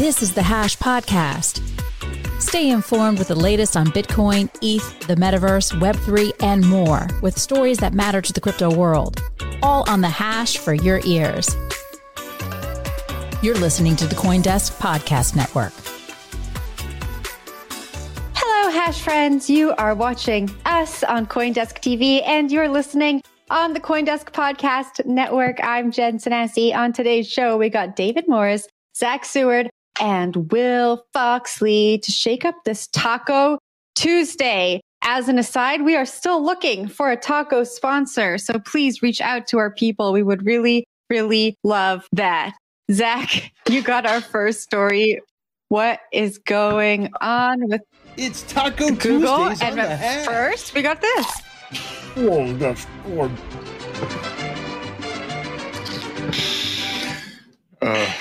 This is the Hash Podcast. Stay informed with the latest on Bitcoin, ETH, the metaverse, Web3, and more with stories that matter to the crypto world. All on the Hash for your ears. You're listening to the Coindesk Podcast Network. Hello, Hash friends. You are watching us on Coindesk TV and you're listening on the Coindesk Podcast Network. I'm Jen Sanasie. On today's show, we got David Morris, Zach Seward, and Will Foxley to shake up this Taco Tuesday. As an aside, we are still looking for a taco sponsor. So please reach out to our people. We would really, really love that. Zach, you got our first story. What is going on with It's Taco Google? Tuesdays on and the first, we got this. Whoa, that's Lord. Uh,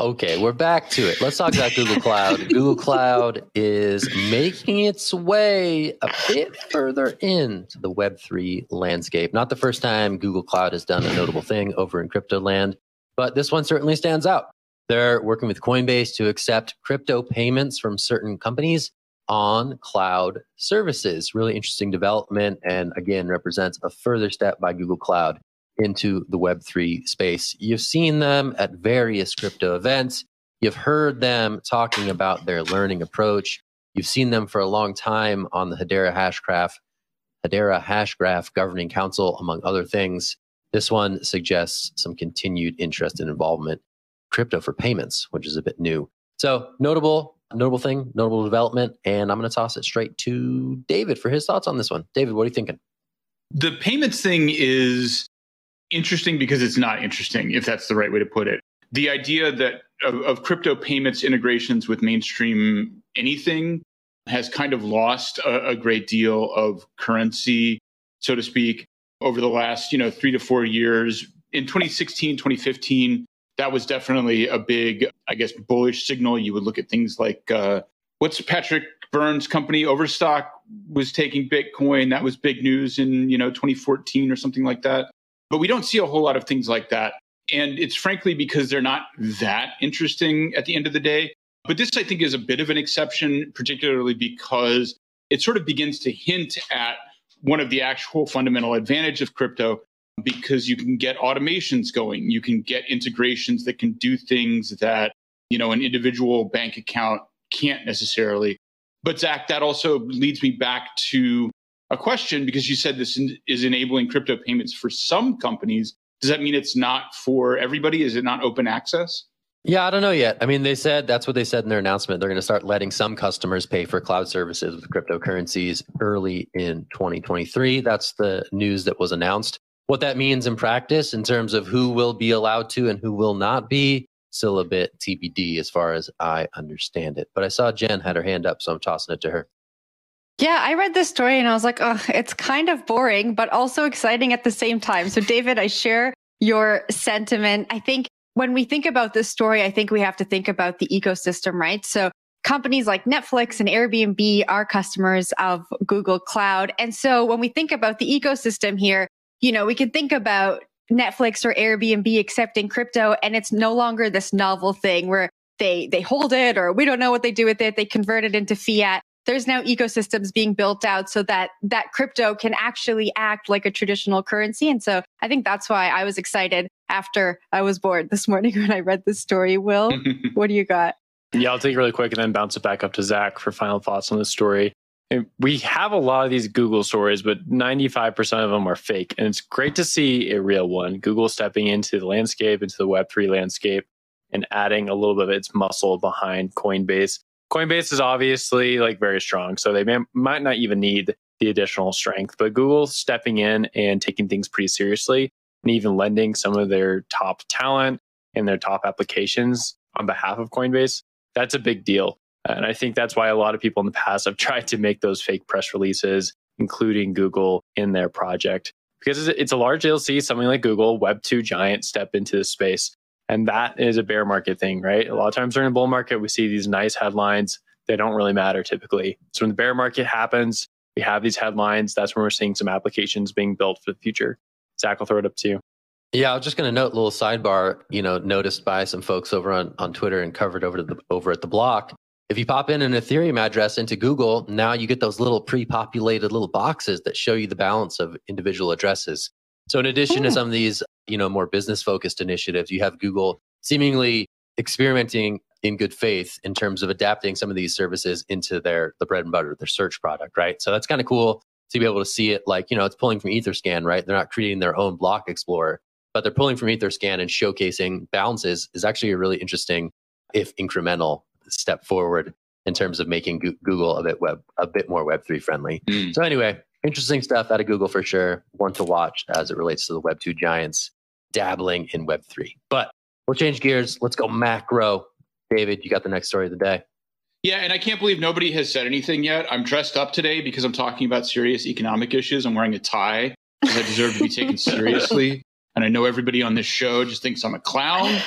Okay, we're back to it. Let's talk about Google Cloud. Google Cloud is making its way a bit further into the Web3 landscape. Not the first time Google Cloud has done a notable thing over in crypto land, but this one certainly stands out. They're working with Coinbase to accept crypto payments from certain companies on cloud services. Really interesting development, and again, represents a further step by Google Cloud into the Web3 space. You've seen them at various crypto events. You've heard them talking about their learning approach. You've seen them for a long time on the Hedera Hashgraph, Hedera Hashgraph Governing Council, among other things. This one suggests some continued interest and involvement crypto for payments, which is a bit new. So notable, notable thing, notable development, and I'm going to toss it straight to David for his thoughts on this one. David, what are you thinking? The payments thing is interesting because it's not interesting, if that's the right way to put it. The idea that of, of crypto payments integrations with mainstream anything has kind of lost a, a great deal of currency, so to speak, over the last, you know, three to four years. In 2016, 2015, that was definitely a big, I guess, bullish signal. You would look at things like uh, what's Patrick Byrne's company, Overstock, was taking Bitcoin. That was big news in you know 2014 or something like that. But we don't see a whole lot of things like that. And it's frankly because they're not that interesting at the end of the day. But this, I think, is a bit of an exception, particularly because it sort of begins to hint at one of the actual fundamental advantage of crypto because you can get automations going. You can get integrations that can do things that, you know, an individual bank account can't necessarily. But Zach, that also leads me back to a question because you said this is enabling crypto payments for some companies. Does that mean it's not for everybody? Is it not open access? Yeah, I don't know yet. I mean, they said that's what they said in their announcement. They're going to start letting some customers pay for cloud services with cryptocurrencies early in 2023. That's the news that was announced. What that means in practice, in terms of who will be allowed to and who will not be, still a bit TBD as far as I understand it. But I saw Jen had her hand up, so I'm tossing it to her. Yeah, I read this story and I was like, oh, it's kind of boring, but also exciting at the same time. So, David, I share your sentiment. I think when we think about this story, I think we have to think about the ecosystem, right? So, companies like Netflix and Airbnb are customers of Google Cloud. And so when we think about the ecosystem here, you know, we can think about Netflix or Airbnb accepting crypto and it's no longer this novel thing where they they hold it or we don't know what they do with it, they convert it into fiat. There's now ecosystems being built out so that that crypto can actually act like a traditional currency. And so I think that's why I was excited after I was bored this morning when I read this story. Will, what do you got? Yeah, I'll take it really quick and then bounce it back up to Zach for final thoughts on the story. And we have a lot of these Google stories, but 95% of them are fake. And it's great to see a real one. Google stepping into the landscape, into the Web3 landscape, and adding a little bit of its muscle behind Coinbase. Coinbase is obviously like very strong, so they may, might not even need the additional strength. But Google stepping in and taking things pretty seriously and even lending some of their top talent and their top applications on behalf of Coinbase, that's a big deal. And I think that's why a lot of people in the past have tried to make those fake press releases, including Google in their project. Because it's a large see something like Google, Web2 giant, step into the space. And that is a bear market thing, right? A lot of times during a bull market, we see these nice headlines. They don't really matter typically. So when the bear market happens, we have these headlines. That's when we're seeing some applications being built for the future. Zach, I'll throw it up to you. Yeah, I was just going to note a little sidebar, you know, noticed by some folks over on, on Twitter and covered over to the over at the block if you pop in an Ethereum address into Google, now you get those little pre-populated little boxes that show you the balance of individual addresses. So in addition to some of these, you know, more business focused initiatives, you have Google seemingly experimenting in good faith in terms of adapting some of these services into their the bread and butter, their search product, right? So that's kind of cool to be able to see it like, you know, it's pulling from Etherscan, right? They're not creating their own block explorer, but they're pulling from Etherscan and showcasing balances is actually a really interesting, if incremental, step forward in terms of making Google a bit web a bit more Web three friendly. Mm. So anyway, interesting stuff out of Google for sure. One to watch as it relates to the Web two giants dabbling in Web three. But we'll change gears. Let's go macro. David, you got the next story of the day. Yeah, and I can't believe nobody has said anything yet. I'm dressed up today because I'm talking about serious economic issues. I'm wearing a tie because I deserve to be taken seriously. And I know everybody on this show just thinks I'm a clown,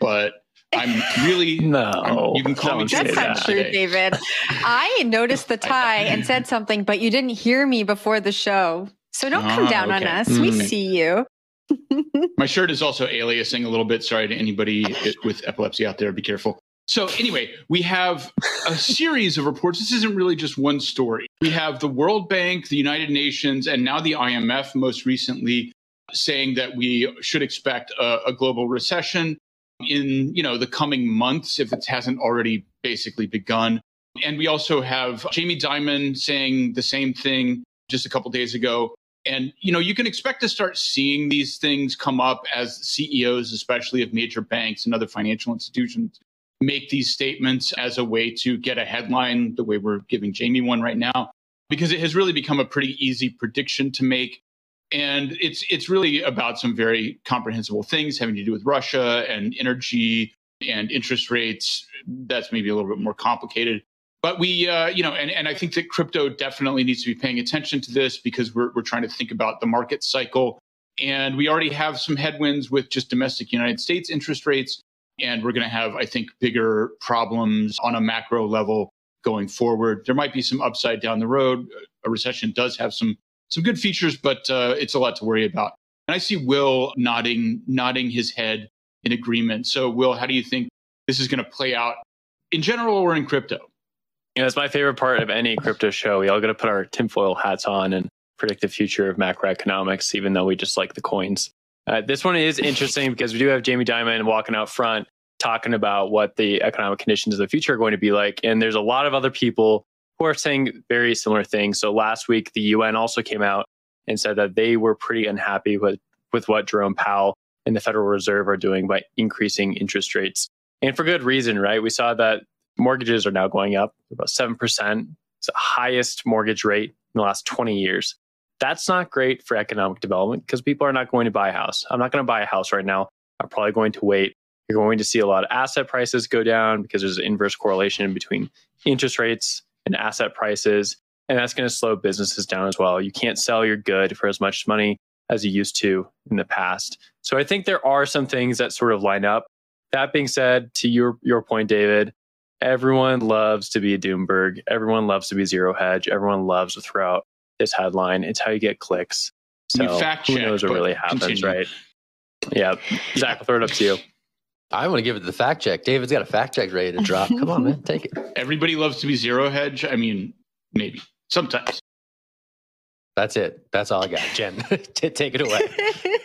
but I'm really no. I'm, you can call me. That's not true, today. David. I noticed the tie and said something, but you didn't hear me before the show. So don't come oh, down okay. on us. Mm. We see you. My shirt is also aliasing a little bit. Sorry to anybody with epilepsy out there. Be careful. So anyway, we have a series of reports. This isn't really just one story. We have the World Bank, the United Nations, and now the IMF most recently saying that we should expect a, a global recession in you know the coming months if it hasn't already basically begun. And we also have Jamie Dimon saying the same thing just a couple days ago. And you know, you can expect to start seeing these things come up as CEOs, especially of major banks and other financial institutions, make these statements as a way to get a headline, the way we're giving Jamie one right now, because it has really become a pretty easy prediction to make and it's it's really about some very comprehensible things having to do with Russia and energy and interest rates. That's maybe a little bit more complicated. But we, uh, you know, and, and I think that crypto definitely needs to be paying attention to this because we're, we're trying to think about the market cycle. And we already have some headwinds with just domestic United States interest rates. And we're going to have, I think, bigger problems on a macro level going forward. There might be some upside down the road. A recession does have some some good features, but uh, it's a lot to worry about. And I see Will nodding, nodding his head in agreement. So, Will, how do you think this is going to play out in general or in crypto? You know, it's my favorite part of any crypto show. We all got to put our tinfoil hats on and predict the future of macroeconomics, even though we just like the coins. Uh, this one is interesting because we do have Jamie Dimon walking out front talking about what the economic conditions of the future are going to be like. And there's a lot of other people who are saying very similar things. So last week, the UN also came out and said that they were pretty unhappy with, with what Jerome Powell and the Federal Reserve are doing by increasing interest rates. And for good reason, right? We saw that mortgages are now going up about 7%. It's the highest mortgage rate in the last 20 years. That's not great for economic development because people are not going to buy a house. I'm not going to buy a house right now. I'm probably going to wait. You're going to see a lot of asset prices go down because there's an inverse correlation between interest rates and asset prices. And that's going to slow businesses down as well. You can't sell your good for as much money as you used to in the past. So I think there are some things that sort of line up. That being said, to your, your point, David, Everyone loves to be a Doomberg. Everyone loves to be zero hedge. Everyone loves to throw out this headline. It's how you get clicks. So fact who check, knows what really happens, continue. right? Yeah. Zach, I'll throw it up to you. I want to give it the fact check. David's got a fact check ready to drop. Come on, man, take it. Everybody loves to be zero hedge. I mean, maybe sometimes. That's it. That's all I got. Jen, take it away.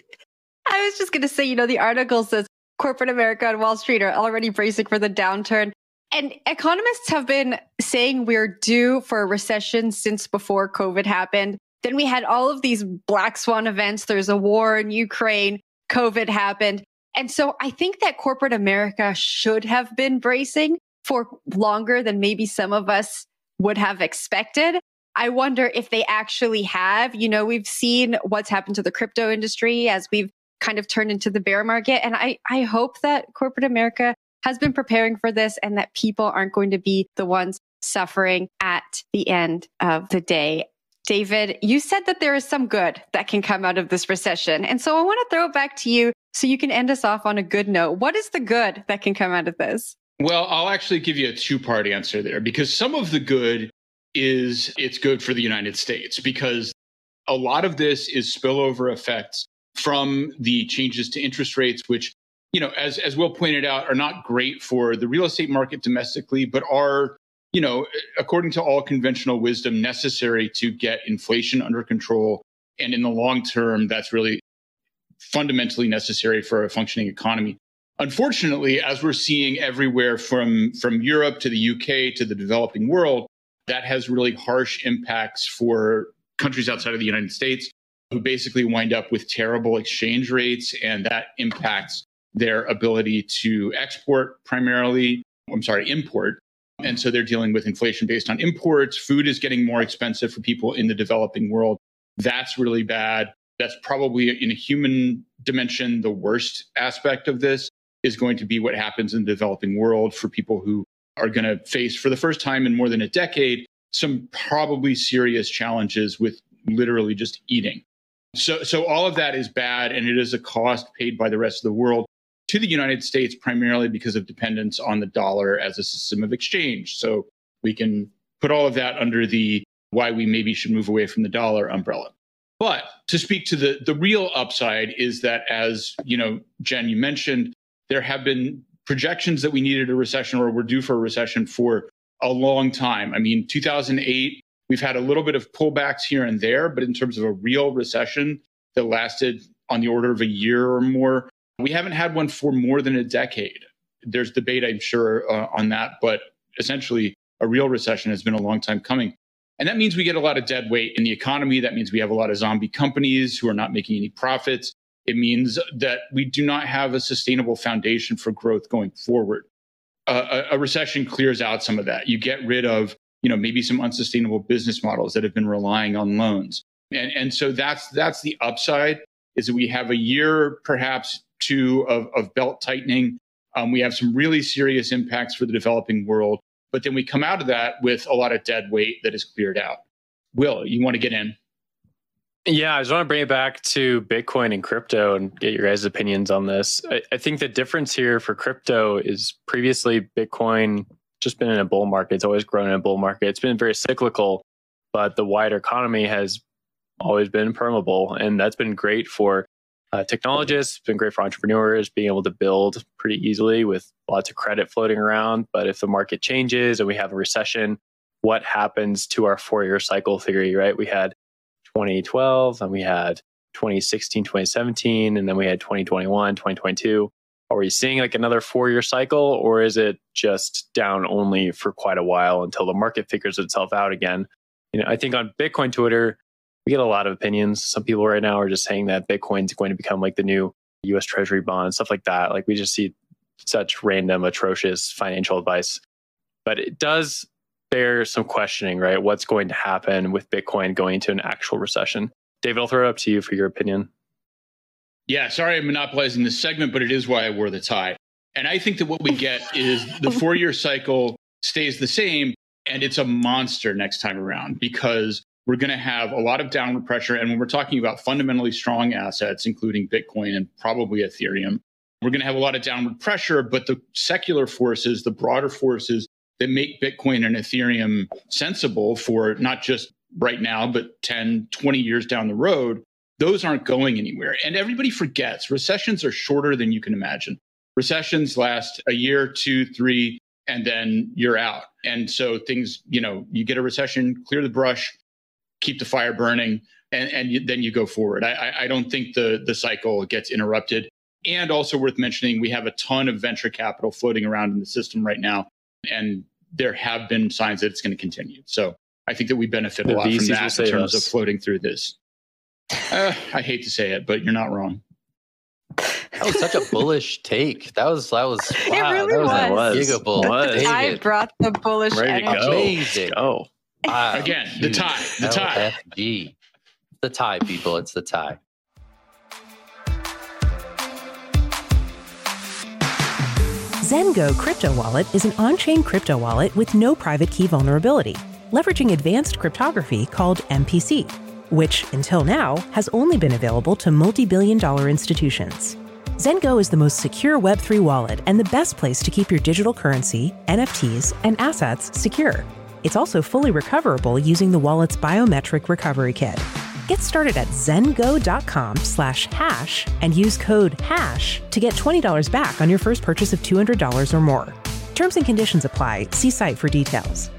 I was just going to say, you know, the article says corporate America and Wall Street are already bracing for the downturn. And economists have been saying we're due for a recession since before COVID happened. Then we had all of these black swan events. There's a war in Ukraine. COVID happened. And so I think that corporate America should have been bracing for longer than maybe some of us would have expected. I wonder if they actually have. You know, we've seen what's happened to the crypto industry as we've kind of turned into the bear market. And I, I hope that corporate America has been preparing for this and that people aren't going to be the ones suffering at the end of the day. David, you said that there is some good that can come out of this recession. And so I want to throw it back to you so you can end us off on a good note. What is the good that can come out of this? Well, I'll actually give you a two part answer there because some of the good is it's good for the United States because a lot of this is spillover effects from the changes to interest rates, which, you know, as, as Will pointed out, are not great for the real estate market domestically, but are, you know, according to all conventional wisdom, necessary to get inflation under control. And in the long term, that's really fundamentally necessary for a functioning economy. Unfortunately, as we're seeing everywhere from, from Europe to the UK to the developing world, that has really harsh impacts for countries outside of the United States who basically wind up with terrible exchange rates, and that impacts their ability to export primarily. I'm sorry, import. And so they're dealing with inflation based on imports. Food is getting more expensive for people in the developing world. That's really bad. That's probably in a human dimension, the worst aspect of this is going to be what happens in the developing world for people who are going to face for the first time in more than a decade some probably serious challenges with literally just eating. So, so all of that is bad, and it is a cost paid by the rest of the world to the United States primarily because of dependence on the dollar as a system of exchange. So we can put all of that under the why we maybe should move away from the dollar umbrella. But to speak to the the real upside is that as you know, Jen, you mentioned there have been projections that we needed a recession or we're due for a recession for a long time. I mean, 2008, we've had a little bit of pullbacks here and there, but in terms of a real recession that lasted on the order of a year or more, we haven't had one for more than a decade. There's debate, I'm sure, uh, on that, but essentially, a real recession has been a long time coming. And that means we get a lot of dead weight in the economy. That means we have a lot of zombie companies who are not making any profits. It means that we do not have a sustainable foundation for growth going forward. Uh, a, a recession clears out some of that. You get rid of, you know, maybe some unsustainable business models that have been relying on loans. And, and so that's, that's the upside is that we have a year, perhaps two of, of belt tightening. Um, we have some really serious impacts for the developing world. But then we come out of that with a lot of dead weight that is cleared out. Will, you want to get in? Yeah, I just want to bring it back to Bitcoin and crypto and get your guys' opinions on this. I, I, think the difference here for crypto is previously Bitcoin just been in a bull market. It's always grown in a bull market. It's been very cyclical, but the wider economy has always been permeable. And that's been great for uh, technologists, been great for entrepreneurs, being able to build pretty easily with lots of credit floating around. But if the market changes and we have a recession, what happens to our four year cycle theory, right? We had 2012 and we had 2016 2017 and then we had 2021 2022 are we seeing like another four year cycle or is it just down only for quite a while until the market figures itself out again you know i think on bitcoin twitter we get a lot of opinions some people right now are just saying that bitcoin's going to become like the new us treasury bond stuff like that like we just see such random atrocious financial advice but it does bear some questioning, right? What's going to happen with Bitcoin going into an actual recession? David, I'll throw it up to you for your opinion. Yeah, sorry I'm monopolizing this segment, but it is why I wore the tie. And I think that what we get is the four year cycle stays the same and it's a monster next time around because we're going to have a lot of downward pressure. And when we're talking about fundamentally strong assets, including Bitcoin and probably Ethereum, we're going to have a lot of downward pressure. But the secular forces, the broader forces that make Bitcoin and Ethereum sensible for not just right now, but 10, 20 years down the road, those aren't going anywhere. And everybody forgets recessions are shorter than you can imagine. Recessions last a year, two, three, and then you're out. And so things, you know, you get a recession, clear the brush, keep the fire burning, and, and you, then you go forward. I, I don't think the, the cycle gets interrupted. And also worth mentioning, we have a ton of venture capital floating around in the system right now. And there have been signs that it's going to continue. So I think that we benefit The a lot VCs from that in terms us. of floating through this. Uh, I hate to say it, but you're not wrong. That was such a bullish take. That was that was wow, It really that was, was. Was. giga bull. Was. I brought the bullish Ready to energy. go. Amazing. Oh, wow. Again, the tie, the tie. LFG. The tie, people. It's the tie. Zengo Crypto Wallet is an on chain crypto wallet with no private key vulnerability, leveraging advanced cryptography called MPC, which, until now, has only been available to multi billion dollar institutions. Zengo is the most secure Web3 wallet and the best place to keep your digital currency, NFTs, and assets secure. It's also fully recoverable using the wallet's biometric recovery kit. Get started at zengo.com slash hash and use code HASH to get $20 back on your first purchase of $200 or more. Terms and conditions apply. See site for details.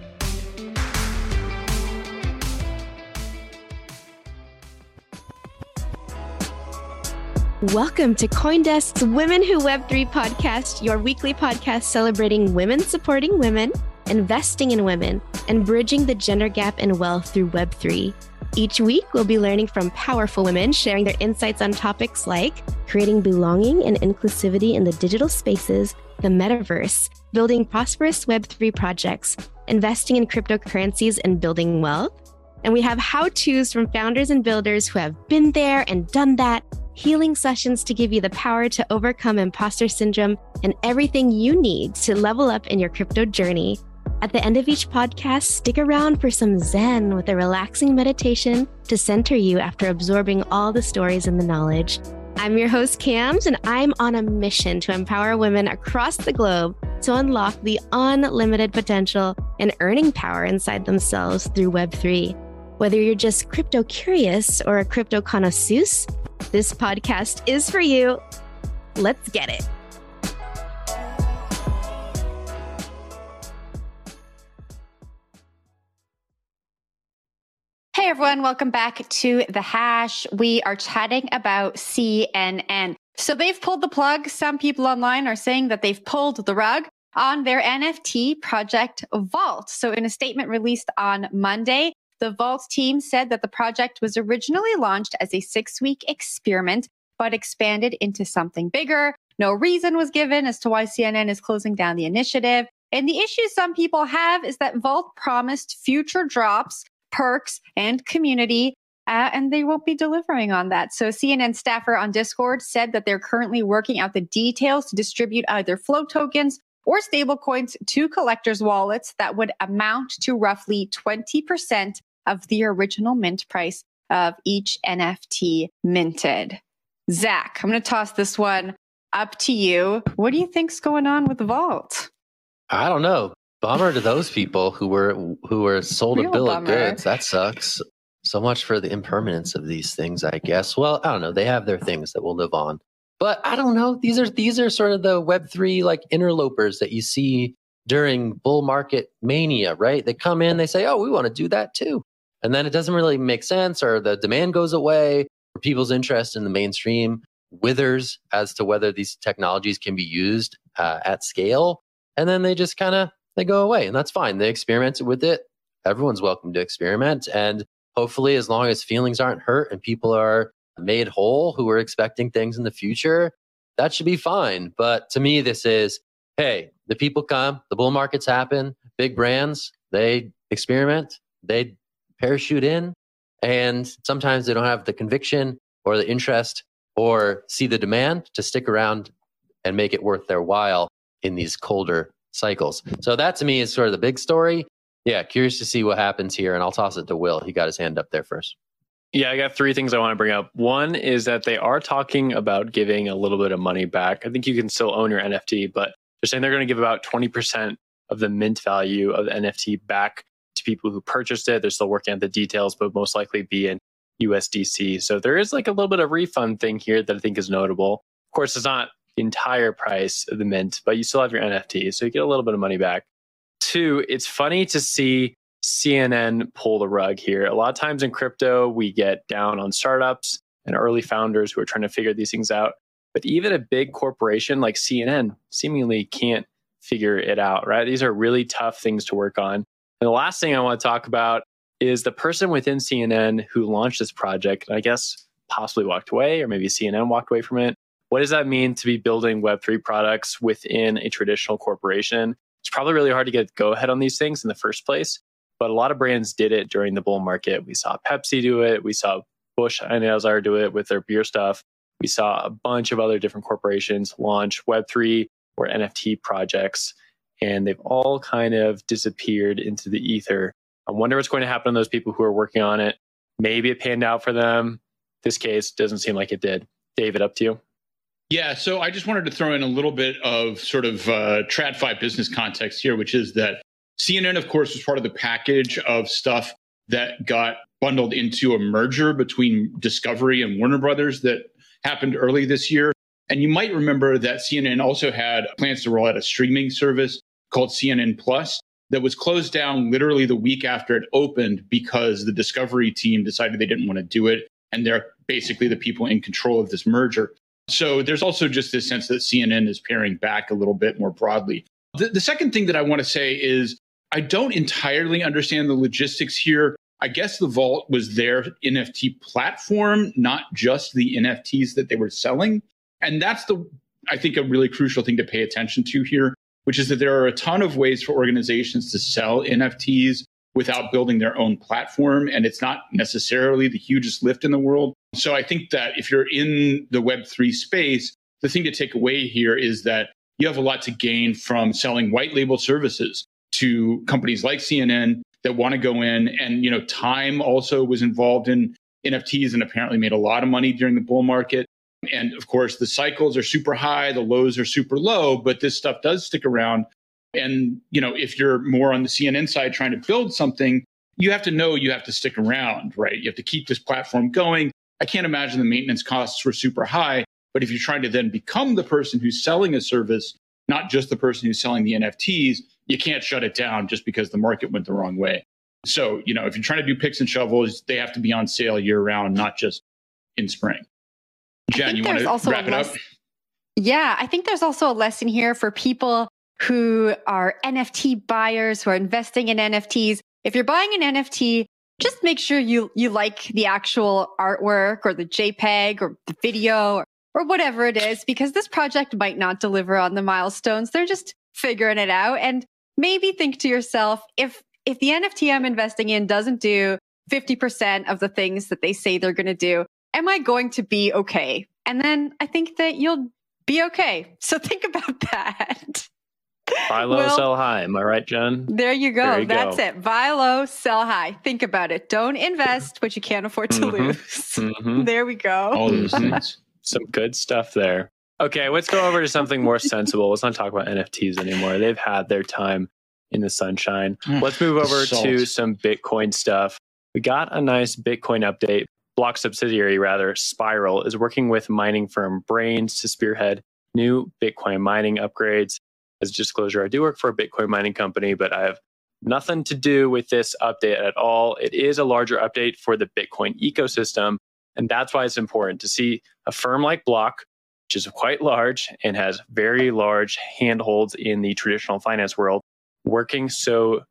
Welcome to Coindesk's Women Who Web3 podcast, your weekly podcast celebrating women supporting women, investing in women, and bridging the gender gap in wealth through Web3. Each week, we'll be learning from powerful women sharing their insights on topics like creating belonging and inclusivity in the digital spaces, the metaverse, building prosperous Web3 projects, investing in cryptocurrencies, and building wealth. And we have how to's from founders and builders who have been there and done that, healing sessions to give you the power to overcome imposter syndrome, and everything you need to level up in your crypto journey. At the end of each podcast, stick around for some Zen with a relaxing meditation to center you after absorbing all the stories and the knowledge. I'm your host, Cams, and I'm on a mission to empower women across the globe to unlock the unlimited potential and earning power inside themselves through Web3. Whether you're just crypto curious or a crypto connoisseur, this podcast is for you. Let's get it. Hey everyone, welcome back to The Hash. We are chatting about CNN. So they've pulled the plug. Some people online are saying that they've pulled the rug on their NFT project Vault. So in a statement released on Monday, the Vault team said that the project was originally launched as a six week experiment, but expanded into something bigger. No reason was given as to why CNN is closing down the initiative. And the issue some people have is that Vault promised future drops perks, and community. Uh, and they won't be delivering on that. So CNN staffer on Discord said that they're currently working out the details to distribute either flow tokens or stablecoins to collectors' wallets that would amount to roughly 20% of the original mint price of each NFT minted. Zach, I'm going to toss this one up to you. What do you think's going on with the Vault? I don't know. Bummer to those people who were who were sold Real a bill bummer. of goods. That sucks. So much for the impermanence of these things, I guess. Well, I don't know. They have their things that will live on. But I don't know. These are these are sort of the web three like interlopers that you see during bull market mania, right? They come in, they say, Oh, we want to do that too. And then it doesn't really make sense, or the demand goes away, or people's interest in the mainstream withers as to whether these technologies can be used uh, at scale. And then they just kind of they go away, and that's fine. They experimented with it. Everyone's welcome to experiment, and hopefully, as long as feelings aren't hurt and people are made whole who are expecting things in the future, that should be fine. But to me, this is hey, the people come, the bull markets happen, big brands, they experiment, they parachute in, and sometimes they don't have the conviction or the interest or see the demand to stick around and make it worth their while in these colder cycles. So that to me is sort of the big story. Yeah, curious to see what happens here. And I'll toss it to Will. He got his hand up there first. Yeah, I got three things I want to bring up. One is that they are talking about giving a little bit of money back. I think you can still own your NFT, but they're saying they're going to give about 20% of the mint value of the NFT back to people who purchased it. They're still working on the details, but most likely be in USDC. So there is like a little bit of refund thing here that I think is notable. Of course, it's not the entire price of the mint, but you still have your NFT. So you get a little bit of money back. Two, it's funny to see CNN pull the rug here. A lot of times in crypto, we get down on startups and early founders who are trying to figure these things out. But even a big corporation like CNN seemingly can't figure it out, right? These are really tough things to work on. And the last thing I want to talk about is the person within CNN who launched this project, I guess possibly walked away, or maybe CNN walked away from it. What does that mean to be building Web3 products within a traditional corporation? It's probably really hard to get go ahead on these things in the first place, but a lot of brands did it during the bull market. We saw Pepsi do it. We saw Busch and Anheuser do it with their beer stuff. We saw a bunch of other different corporations launch Web3 or NFT projects, and they've all kind of disappeared into the ether. I wonder what's going to happen to those people who are working on it. Maybe it panned out for them. This case doesn't seem like it did. David, up to you. Yeah, so I just wanted to throw in a little bit of sort of uh, TradFi business context here, which is that CNN, of course, was part of the package of stuff that got bundled into a merger between Discovery and Warner Brothers that happened early this year. And you might remember that CNN also had plans to roll out a streaming service called CNN Plus that was closed down literally the week after it opened because the Discovery team decided they didn't want to do it. And they're basically the people in control of this merger. So there's also just this sense that CNN is paring back a little bit more broadly. The, the second thing that I want to say is I don't entirely understand the logistics here. I guess the Vault was their NFT platform, not just the NFTs that they were selling. And that's the, I think, a really crucial thing to pay attention to here, which is that there are a ton of ways for organizations to sell NFTs without building their own platform. And it's not necessarily the hugest lift in the world. So I think that if you're in the Web3 space, the thing to take away here is that you have a lot to gain from selling white label services to companies like CNN that want to go in. And, you know, Time also was involved in NFTs and apparently made a lot of money during the bull market. And of course, the cycles are super high, the lows are super low, but this stuff does stick around. And, you know, if you're more on the CNN side trying to build something, you have to know you have to stick around, right? You have to keep this platform going. I can't imagine the maintenance costs were super high. But if you're trying to then become the person who's selling a service, not just the person who's selling the NFTs, you can't shut it down just because the market went the wrong way. So, you know, if you're trying to do picks and shovels, they have to be on sale year round, not just in spring. Jen, you want to wrap it up? Yeah, I think there's also a lesson here for people who are NFT buyers, who are investing in NFTs. If you're buying an NFT, just make sure you, you like the actual artwork or the JPEG or the video or, or whatever it is, because this project might not deliver on the milestones. They're just figuring it out. And maybe think to yourself, if, if the NFT I'm investing in doesn't do 50% of the things that they say they're going to do, am I going to be okay? And then I think that you'll be okay. So think about that. Buy low, well, sell high. Am I right, Jen? There you go. There you That's go. it. Buy low, sell high. Think about it. Don't invest what you can't afford to mm-hmm. lose. Mm-hmm. There we go. All those things. Some good stuff there. Okay, let's go over to something more sensible. Let's not talk about NFTs anymore. They've had their time in the sunshine. Let's move over Salt. to some Bitcoin stuff. We got a nice Bitcoin update. Block subsidiary, rather, Spiral, is working with mining firm Braiins to spearhead new Bitcoin mining upgrades. As a disclosure, I do work for a Bitcoin mining company, but I have nothing to do with this update at all. It is a larger update for the Bitcoin ecosystem. And that's why it's important to see a firm like Block which is quite large and has very large handholds in the traditional finance world, working so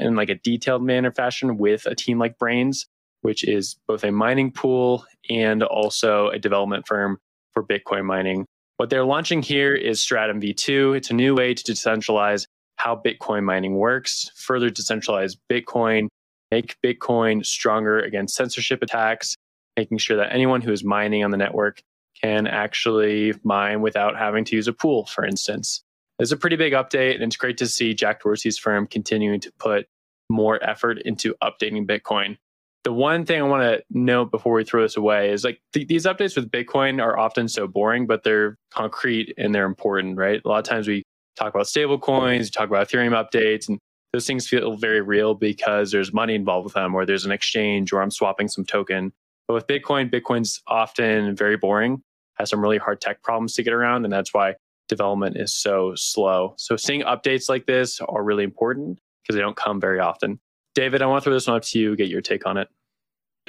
in like a detailed manner fashion with a team like Braiins, which is both a mining pool and also a development firm for Bitcoin mining. What they're launching here is Stratum V2. It's a new way to decentralize how Bitcoin mining works, further decentralize Bitcoin, make Bitcoin stronger against censorship attacks, making sure that anyone who is mining on the network can actually mine without having to use a pool, for instance. It's a pretty big update, and it's great to see Jack Dorsey's firm continuing to put more effort into updating Bitcoin. The one thing I want to note before we throw this away is like th- these updates with Bitcoin are often so boring, but they're concrete and they're important, right? A lot of times we talk about stable coins, talk about Ethereum updates, and those things feel very real because there's money involved with them, or there's an exchange, or I'm swapping some token. But with Bitcoin, Bitcoin's often very boring, has some really hard tech problems to get around, and that's why development is so slow. So seeing updates like this are really important because they don't come very often. David, I want to throw this one up to you, get your take on it.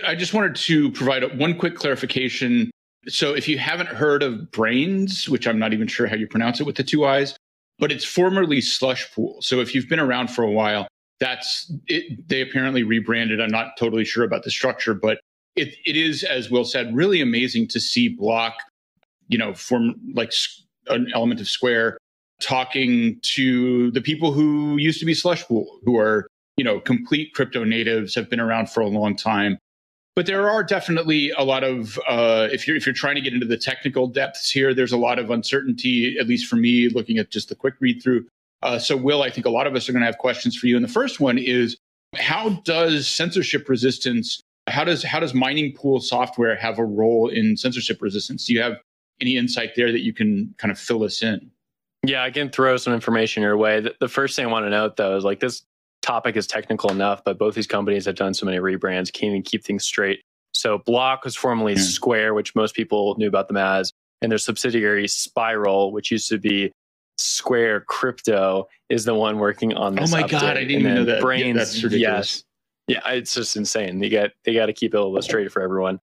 I just wanted to provide one quick clarification. So if you haven't heard of Braiins, which I'm not even sure how you pronounce it with the two eyes, but it's formerly Slush Pool. So if you've been around for a while, that's it. They apparently rebranded. I'm not totally sure about the structure, but it, it is, as Will said, really amazing to see Block, you know, form like an element of Square talking to the people who used to be Slushpool, who are, you know, complete crypto natives, have been around for a long time. But there are definitely a lot of, uh, if you're if you're trying to get into the technical depths here, there's a lot of uncertainty, at least for me, looking at just the quick read through. Uh, so, Will, I think a lot of us are going to have questions for you. And the first one is, how does censorship resistance, how does how does mining pool software have a role in censorship resistance? Do you have any insight there that you can kind of fill us in? Yeah, I can throw some information your way. The, the first thing I want to note, though, is like this topic is technical enough, but both these companies have done so many rebrands, can't even keep things straight. So Block was formerly mm. Square, which most people knew about them as, and their subsidiary Spiral, which used to be Square Crypto, is the one working on this. Oh my update. god, I didn't even know that. Braiins, yeah, that's ridiculous. Yes, yeah, it's just insane. They got they got to keep it a little bit straight for everyone.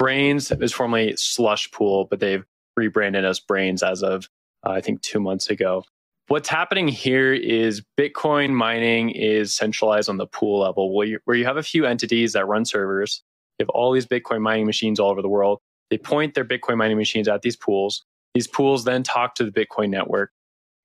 Braiins is formerly Slush Pool, but they've rebranded as Braiins as of uh, I think two months ago. What's happening here is Bitcoin mining is centralized on the pool level, where you, where you have a few entities that run servers. You have all these Bitcoin mining machines all over the world. They point their Bitcoin mining machines at these pools. These pools then talk to the Bitcoin network,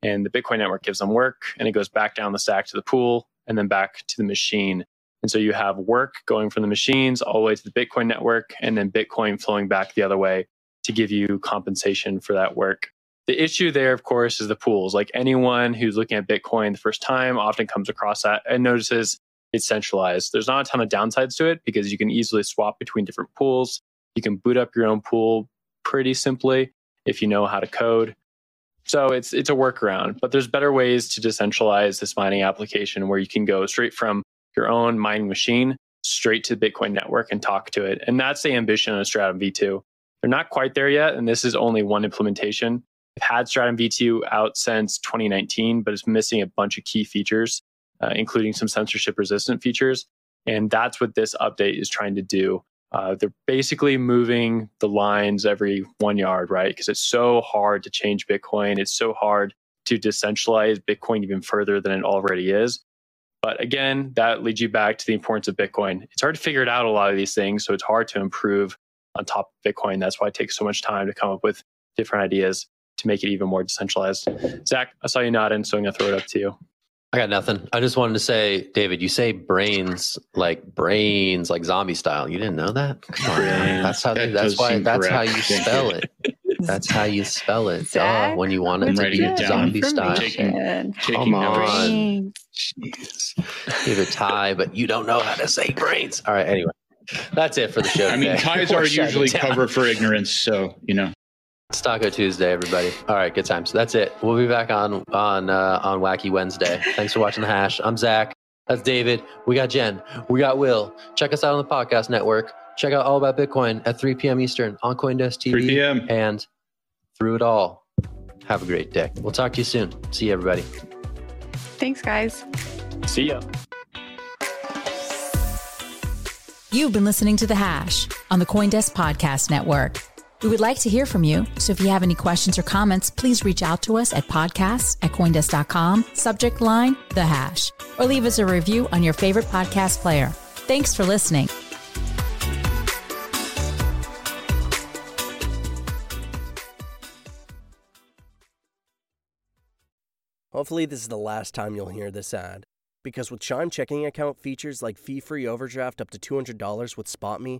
and the Bitcoin network gives them work, and it goes back down the stack to the pool and then back to the machine. And so you have work going from the machines all the way to the Bitcoin network, and then Bitcoin flowing back the other way to give you compensation for that work. The issue there, of course, is the pools. Like anyone who's looking at Bitcoin the first time often comes across that and notices it's centralized. There's not a ton of downsides to it because you can easily swap between different pools. You can boot up your own pool pretty simply if you know how to code. So it's it's a workaround, but there's better ways to decentralize this mining application where you can go straight from your own mining machine straight to the Bitcoin network and talk to it. And that's the ambition of Stratum V2. They're not quite there yet, and this is only one implementation. They've had Stratum V2 out since 2019, but it's missing a bunch of key features, uh, including some censorship resistant features. And that's what this update is trying to do. Uh, they're basically moving the lines every one yard, right? Because it's so hard to change Bitcoin. It's so hard to decentralize Bitcoin even further than it already is. But again, that leads you back to the importance of Bitcoin. It's hard to figure it out a lot of these things, so it's hard to improve on top of Bitcoin. That's why it takes so much time to come up with different ideas to make it even more decentralized. Zach, I saw you nodding, so I'm going to throw it up to you. I got nothing. I just wanted to say, David, you say brains like brains like zombie style. You didn't know that? Come on, that's how. That that's why. That's correct. how you spell it. That's how you spell it. Zach, Duh, when you want it I'm to writing be it down. zombie style. Information. Taking Come notes. on. Brains. Jeez. Give it tie, but you don't know how to say brains. All right. Anyway, that's it for the show. I mean, ties We're usually down. cover for ignorance, so you know. It's Taco Tuesday, everybody. All right, good times. That's it. We'll be back on on uh, on Wacky Wednesday. Thanks for watching the hash. I'm Zach. That's David. We got Jen. We got Will. Check us out on the podcast network. Check out All About Bitcoin at 3 p.m. Eastern on CoinDesk TV. 3 p.m. And through it all, have a great day. We'll talk to you soon. See you, everybody. Thanks, guys. See ya. You've been listening to The Hash on the Coindesk Podcast Network. We would like to hear from you, so if you have any questions or comments, please reach out to us at podcasts at coindesk.com, subject line The Hash, or leave us a review on your favorite podcast player. Thanks for listening. Hopefully, this is the last time you'll hear this ad. Because with Chime checking account features like fee free overdraft up to $200 with SpotMe